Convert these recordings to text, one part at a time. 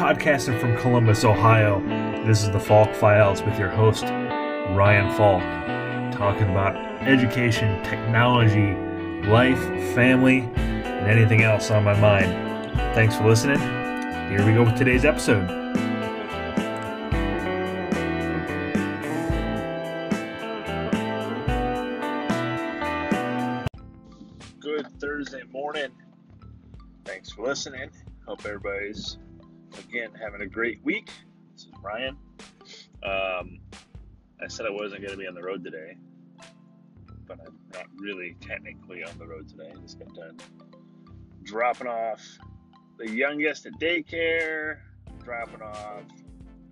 Podcasting from Columbus, Ohio, this is the Falk Files with your host, Ryan Falk, talking about education, technology, life, family, and anything else on my mind. Thanks for listening. Here we go with today's episode. Good Thursday morning. Thanks for listening. Hope everybody's again having a great week. This is Ryan. Um, I said I wasn't going to be on the road today, but I'm not really technically on the road today. I just got done dropping off the youngest at daycare, dropping off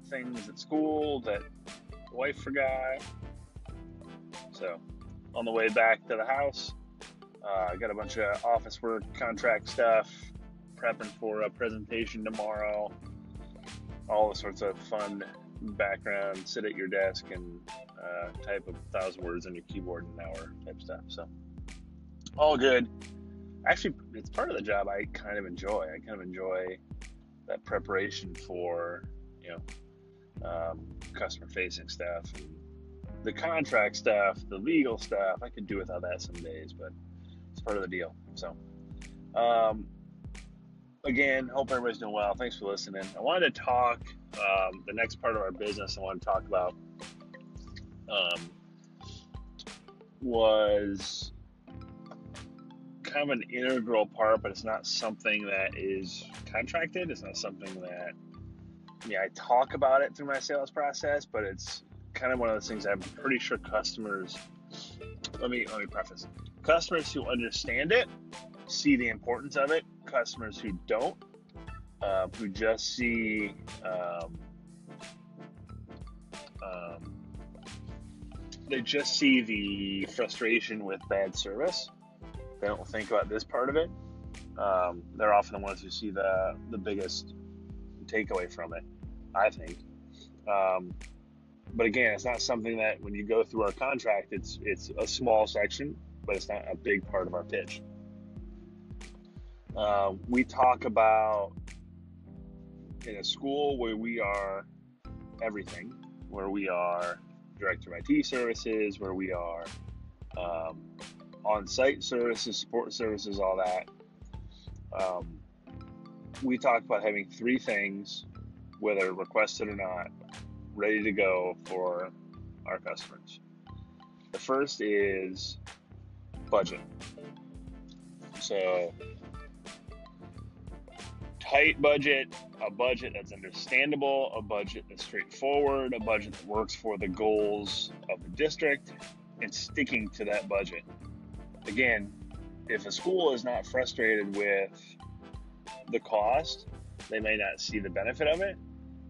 things at school that the wife forgot. So, on the way back to the house, uh, I got a bunch of office work, contract stuff, prepping for a presentation tomorrow. All sorts of fun background, sit at your desk and uh, type a thousand words on your keyboard in an hour type stuff. So, all good. Actually, it's part of the job I kind of enjoy. I kind of enjoy that preparation for, you know, um, customer facing stuff and the contract stuff, the legal stuff. I could do without that some days, but it's part of the deal. So, um, again, hope everybody's doing well. Thanks for listening. I wanted to talk um, the next part of our business. I want to talk about um, was kind of an integral part, but it's not something that is contracted. It's not something that yeah, I talk about it through my sales process, but it's kind of one of those things I'm pretty sure customers let me let me preface. Customers who understand it see the importance of it. Customers who don't, uh, who just see um, um, they just see the frustration with bad service. They don't think about this part of it. Um, they're often the ones who see the the biggest takeaway from it. I think. Um, but again, it's not something that when you go through our contract, it's it's a small section, but it's not a big part of our pitch. Uh, we talk about in a school where we are everything, where we are director of IT services, where we are um, on-site services, support services, all that. Um, we talk about having three things, whether requested or not, ready to go for our customers. The first is budget. So, tight budget, a budget that's understandable, a budget that's straightforward, a budget that works for the goals of the district, and sticking to that budget. Again, if a school is not frustrated with the cost, they may not see the benefit of it.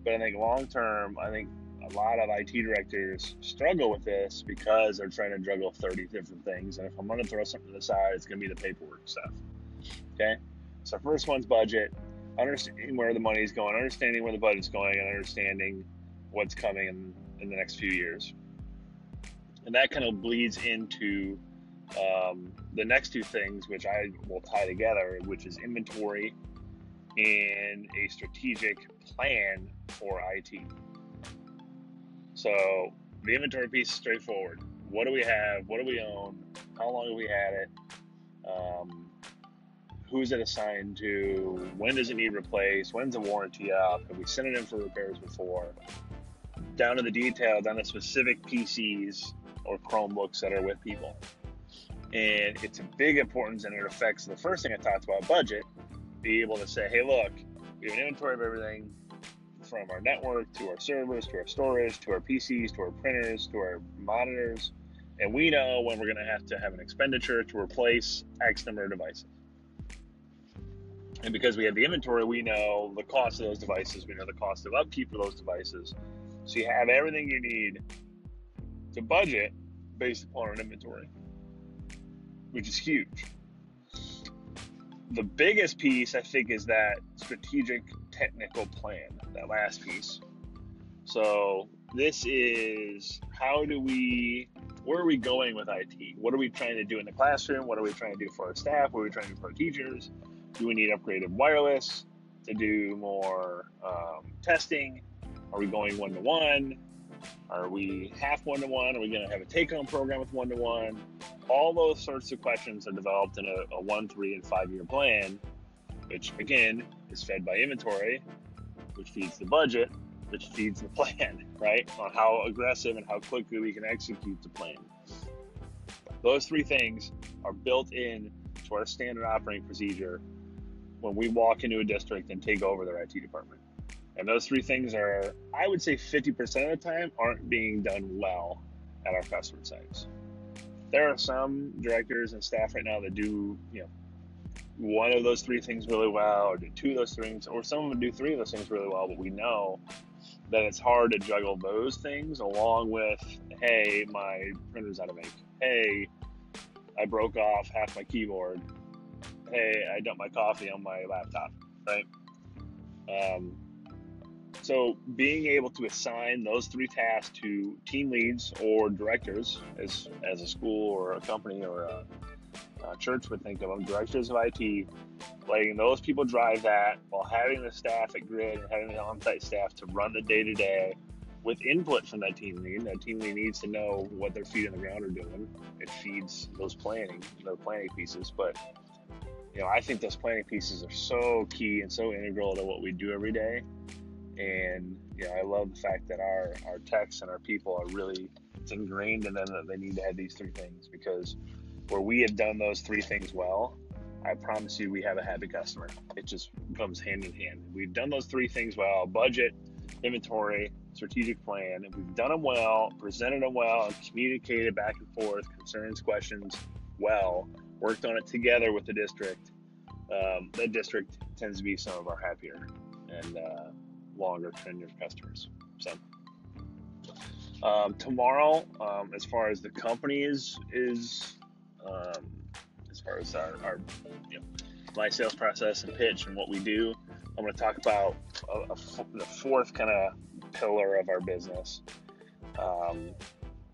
But I think long term, I think a lot of IT directors struggle with this because they're trying to juggle 30 different things. And if I'm going to throw something to the side, it's going to be the paperwork stuff. Okay. So, first one's budget, understanding where the money is going, understanding where the budget's going, and understanding what's coming in, in the next few years. And that kind of bleeds into um, the next two things, which I will tie together, which is inventory and a strategic plan for IT. So the inventory piece is straightforward. What do we have? What do we own? How long have we had it? Um, who's it assigned to? When does it need replaced? When's the warranty up? Have we sent it in for repairs before? Down to the detail, down to specific PCs or Chromebooks that are with people. And it's a big importance and it affects the first thing I talked about budget. Be able to say, hey, look, we have an inventory of everything from our network to our servers to our storage to our PCs to our printers to our monitors. And we know when we're going to have to have an expenditure to replace X number of devices. And because we have the inventory, we know the cost of those devices, we know the cost of upkeep for those devices. So you have everything you need to budget based upon an inventory, which is huge. The biggest piece, I think, is that strategic technical plan, that last piece. So, this is how do we, where are we going with IT? What are we trying to do in the classroom? What are we trying to do for our staff? What are we trying to do for our teachers? Do we need upgraded wireless? to do more um, testing? Are we going one to one? Are we half one to one? Are we going to have a take home program with one to one? All those sorts of questions are developed in a, a one, three, and five year plan, which again is fed by inventory, which feeds the budget, which feeds the plan, right? On how aggressive and how quickly we can execute the plan. Those three things are built in to our standard operating procedure when we walk into a district and take over their IT department. And those three things are, I would say 50% of the time, aren't being done well at our customer sites. There are some directors and staff right now that do, you know, one of those three things really well, or do two of those things, or some of them do three of those things really well, but we know that it's hard to juggle those things along with, hey, my printer's out of ink. Hey, I broke off half my keyboard. Hey, I dumped my coffee on my laptop, right? Um, so being able to assign those three tasks to team leads or directors, as as a school or a company or a, a church would think of them, directors of IT, letting those people drive that while having the staff at Grid and having the on-site staff to run the day to day with input from that team lead. That team lead needs to know what their feet on the ground are doing. It feeds those planning, their planning pieces. But you know, I think those planning pieces are so key and so integral to what we do every day. And you know, I love the fact that our our techs and our people are really it's ingrained in them that they need to have these three things because where we have done those three things well, I promise you we have a happy customer. It just comes hand in hand. We've done those three things well: budget, inventory, strategic plan. If we've done them well, presented them well, communicated back and forth concerns, questions well, worked on it together with the district, um, the district tends to be some of our happier and uh, longer tenured customers. So um, tomorrow, um, as far as the company is is um, as far as our, our you know, my sales process and pitch and what we do, I'm going to talk about a, a, the fourth kind of pillar of our business, um,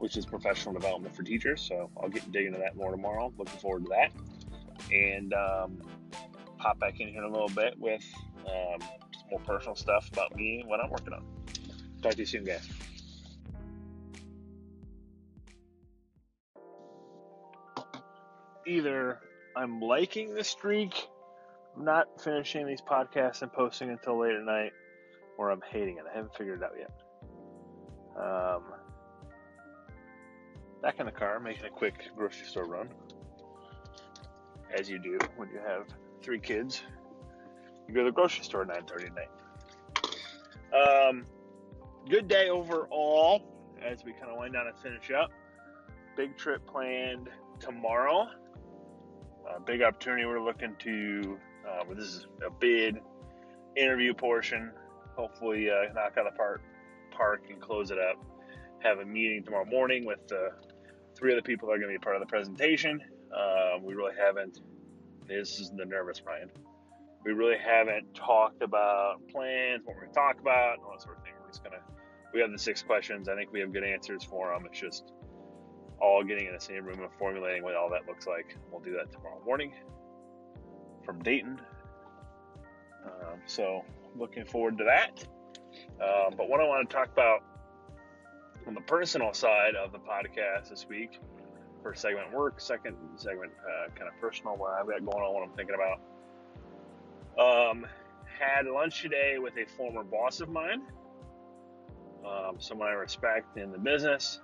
which is professional development for teachers. So I'll get dig into that more tomorrow. Looking forward to that, and um, pop back in here in a little bit with um, more personal stuff about me and what I'm working on. Talk to you soon, guys. Either I'm liking the streak, I'm not finishing these podcasts and posting until late at night, or I'm hating it. I haven't figured it out yet. Um, back in the car, making a quick grocery store run, as you do when you have three kids you go to the grocery store at 9.30 at night. Um, good day overall as we kind of wind down and finish up. Big trip planned tomorrow. Uh, big opportunity we're looking to, uh, this is a bid interview portion. Hopefully, uh, knock out the park, park and close it up. Have a meeting tomorrow morning with the three other people are going to be part of the presentation. Uh, we really haven't. This is the nervous Ryan we really haven't talked about plans, what we're going to talk about, and all that sort of thing. We're just going to, we have the six questions. I think we have good answers for them. It's just all getting in the same room and formulating what all that looks like. We'll do that tomorrow morning from Dayton. Um, so, looking forward to that. Um, but what I want to talk about on the personal side of the podcast this week, first segment work, second segment uh, kind of personal, what I've got going on, what I'm thinking about. Um, had lunch today with a former boss of mine, um, someone I respect in the business,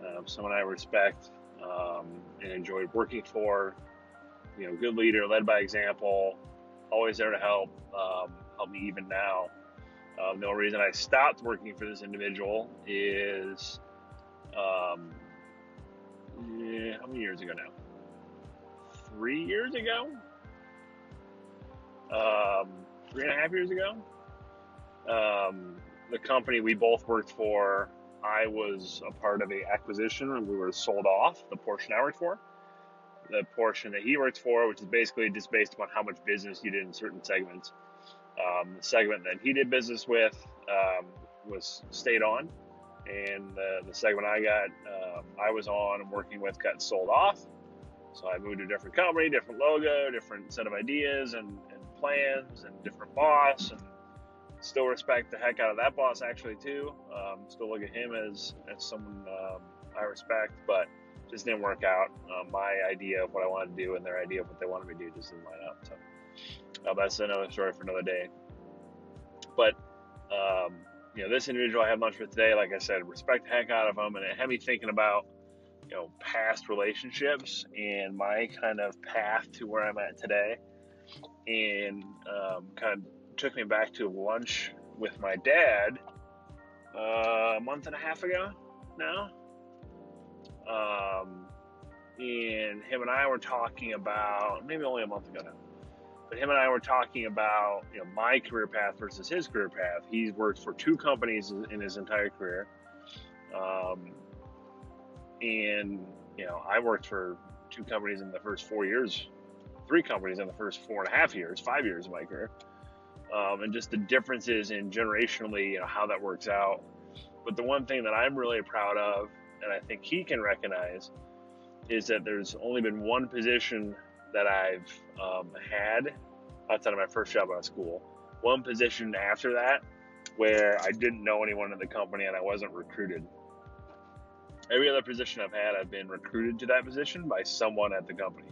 um, someone I respect um, and enjoyed working for. You know, good leader, led by example, always there to help, um, help me even now. Um, the only reason I stopped working for this individual is, um, yeah, how many years ago now? Three years ago? um, three and a half years ago. Um, the company we both worked for, I was a part of a acquisition and we were sold off the portion I worked for. The portion that he worked for, which is basically just based upon how much business you did in certain segments. Um, the segment that he did business with um, was stayed on, and the, the segment I got, um, I was on and working with, got sold off. So I moved to a different company, different logo, different set of ideas, and, and plans and different boss and still respect the heck out of that boss actually too. Um, still look at him as, as someone um, I respect, but just didn't work out. Um, my idea of what I wanted to do and their idea of what they wanted me to do just didn't line up. So that's another story for another day. But um, you know, this individual I had lunch with today, like I said, respect the heck out of him, and it had me thinking about you know past relationships and my kind of path to where I'm at today, and um, kind of took me back to lunch with my dad uh, a month and a half ago now. Um, and him and I were talking about maybe only a month ago now but him and I were talking about you know my career path versus his career path. He's worked for two companies in his entire career, um, and you know I worked for two companies in the first four years, three companies in the first four and a half years, five years of my career, um, and just the differences in generationally, you know how that works out. But the one thing that I'm really proud of, and I think he can recognize, is that there's only been one position that I've um, had outside of my first job out of school. One position after that where I didn't know anyone in the company and I wasn't recruited. Every other position I've had, I've been recruited to that position by someone at the company.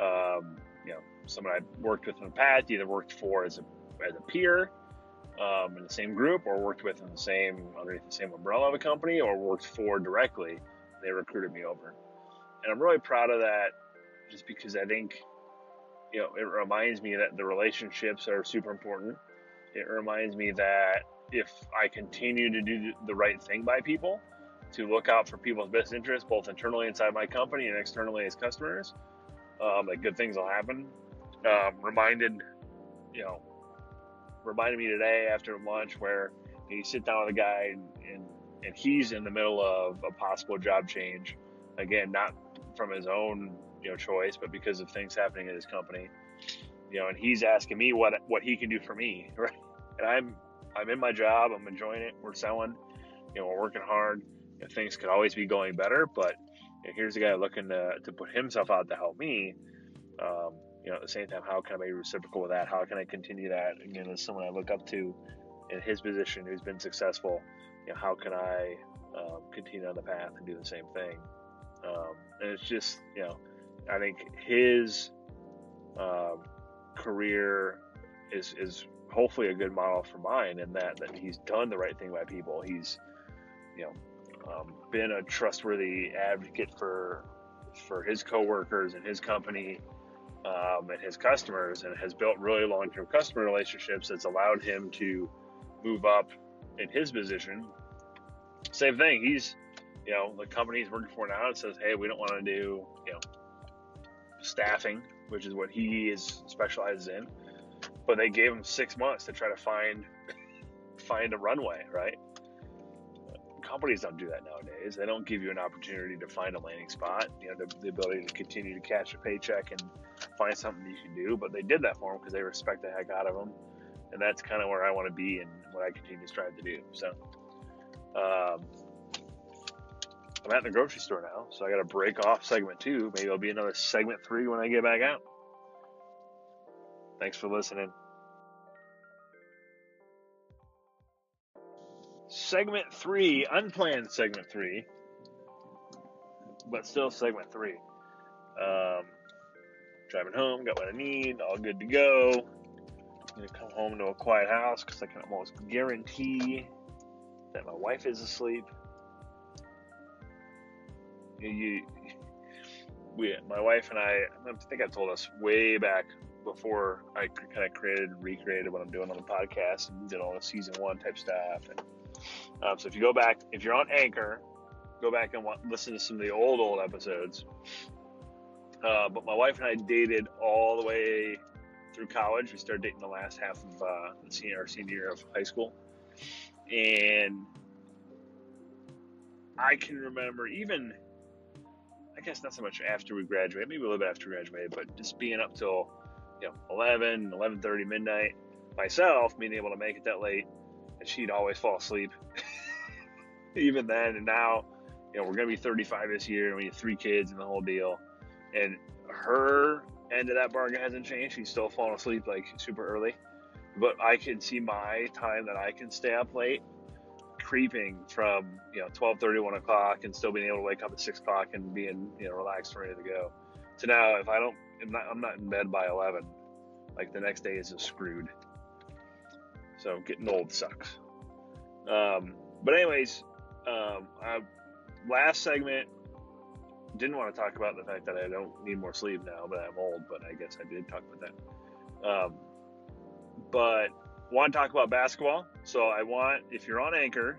Um, you know, someone I'd worked with in the past, either worked for as a, as a peer um, in the same group or worked with in the same, underneath the same umbrella of a company or worked for directly. They recruited me over. And I'm really proud of that just because I think, you know, it reminds me that the relationships are super important. It reminds me that if I continue to do the right thing by people, to look out for people's best interests, both internally inside my company and externally as customers, um, that good things will happen. Um, reminded, you know, reminded me today after lunch where you sit down with a guy and, and, and he's in the middle of a possible job change. Again, not from his own you know choice, but because of things happening at his company, you know, and he's asking me what what he can do for me, right? And I'm I'm in my job, I'm enjoying it, we're selling, you know, we're working hard. You know, things could always be going better, but you know, here's a guy looking to to put himself out to help me. Um, you know, at the same time, how can I be reciprocal with that? How can I continue that? Again, as someone I look up to in his position who's been successful, you know, how can I um, continue on the path and do the same thing? Um, and it's just, you know, I think his um, career is is hopefully a good model for mine in that that he's done the right thing by people. He's you know um, been a trustworthy advocate for for his coworkers and his company um, and his customers, and has built really long term customer relationships that's allowed him to move up in his position. Same thing. He's you know the company he's working for now says, hey, we don't want to do you know staffing, which is what he is specializes in. But they gave him six months to try to find find a runway, right? Companies don't do that nowadays. They don't give you an opportunity to find a landing spot, you know, the, the ability to continue to catch a paycheck and find something you can do. But they did that for him because they respect the heck out of him, and that's kind of where I want to be and what I continue to strive to do. So, um, I'm at the grocery store now, so I got to break off segment two. Maybe it'll be another segment three when I get back out. Thanks for listening. Segment three, unplanned segment three, but still segment three. Um, driving home, got what I need, all good to go. I'm gonna come home to a quiet house because I can almost guarantee that my wife is asleep you, we, my wife and I, I think I told us way back before I kind of created and recreated what I'm doing on the podcast and did all the season one type stuff. And, um, so if you go back, if you're on Anchor, go back and want, listen to some of the old old episodes. Uh, but my wife and I dated all the way through college. We started dating the last half of uh, the senior, our senior year of high school, and I can remember even I guess not so much after we graduated, maybe a little bit after we graduated, but just being up till, you know, 11, 11.30, midnight, myself being able to make it that late, and she'd always fall asleep. Even then, and now, you know, we're to be 35 this year, and we have three kids and the whole deal. And her end of that bargain hasn't changed. She's still falling asleep like super early. But I can see my time that I can stay up late creeping from you know 12 30 1 o'clock and still being able to wake up at 6 o'clock and being you know relaxed and ready to go. To now if i don't I'm not, I'm not in bed by 11 like the next day is just screwed. So getting old sucks. Um, but anyways um, I, last segment didn't want to talk about the fact that i don't need more sleep now but i'm old but i guess i did talk about that. Um, but want to talk about basketball. So I want, if you're on Anchor,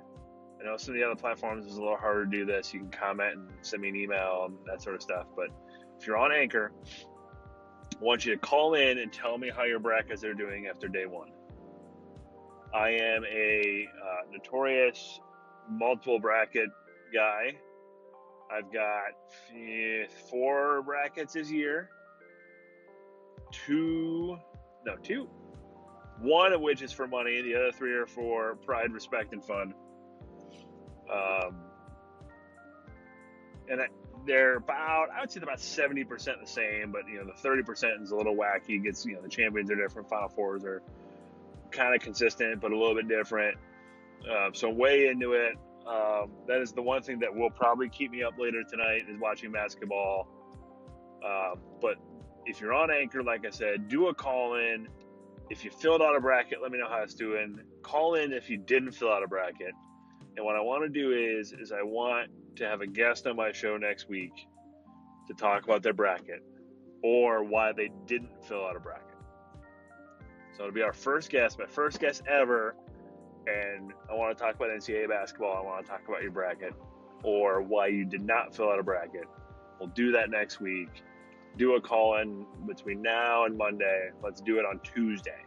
I know some of the other platforms is a little harder to do this. You can comment and send me an email and that sort of stuff. But if you're on Anchor, I want you to call in and tell me how your brackets are doing after day one. I am a uh, notorious multiple bracket guy. I've got four brackets this year. Two, no, two, one of which is for money, and the other three are for pride, respect, and fun. Um, and they're about, I would say, they're about seventy percent the same, but you know, the thirty percent is a little wacky. It Gets you know, the champions are different, final fours are kind of consistent, but a little bit different. Uh, so way into it. Um, that is the one thing that will probably keep me up later tonight is watching basketball. Uh, but if you're on Anchor, like I said, do a call in if you filled out a bracket, let me know how it's doing. Call in if you didn't fill out a bracket. And what I want to do is is I want to have a guest on my show next week to talk about their bracket or why they didn't fill out a bracket. So it'll be our first guest, my first guest ever, and I want to talk about NCAA basketball. I want to talk about your bracket or why you did not fill out a bracket. We'll do that next week do a call in between now and Monday. Let's do it on Tuesday.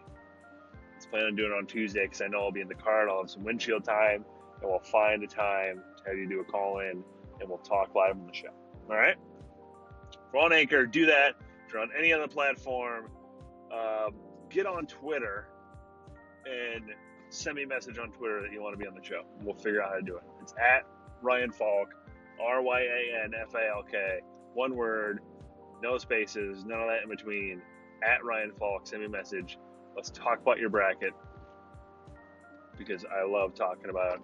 Let's plan on doing it on Tuesday because I know I'll be in the car and I'll have some windshield time and we'll find a time to have you do a call in and we'll talk live on the show. All right? If you're on Anchor, do that. If you're on any other platform, uh, get on Twitter and send me a message on Twitter that you want to be on the show. We'll figure out how to do it. It's at Ryan Falk, R Y A N F A L K, one word, no spaces, none of that in between. At Ryan Falk, send me a message. Let's talk about your bracket because I love talking about.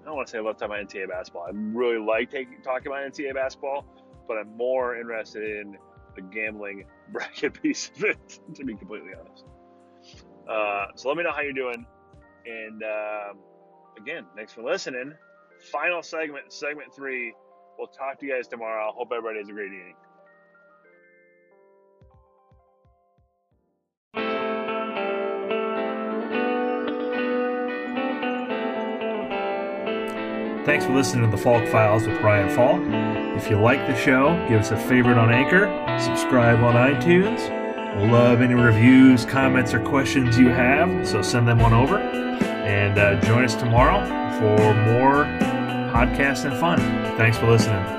I don't want to say I love talking about NCAA basketball. I really like taking, talking about NCAA basketball, but I'm more interested in the gambling bracket piece of it, to be completely honest. Uh, so let me know how you're doing. And uh, again, thanks for listening. Final segment, segment three. We'll talk to you guys tomorrow. Hope everybody has a great evening. Thanks for listening to the Falk Files with Ryan Falk. If you like the show, give us a favorite on Anchor, subscribe on iTunes. We'll love any reviews, comments, or questions you have, so send them on over. And uh, join us tomorrow for more podcast and fun. Thanks for listening.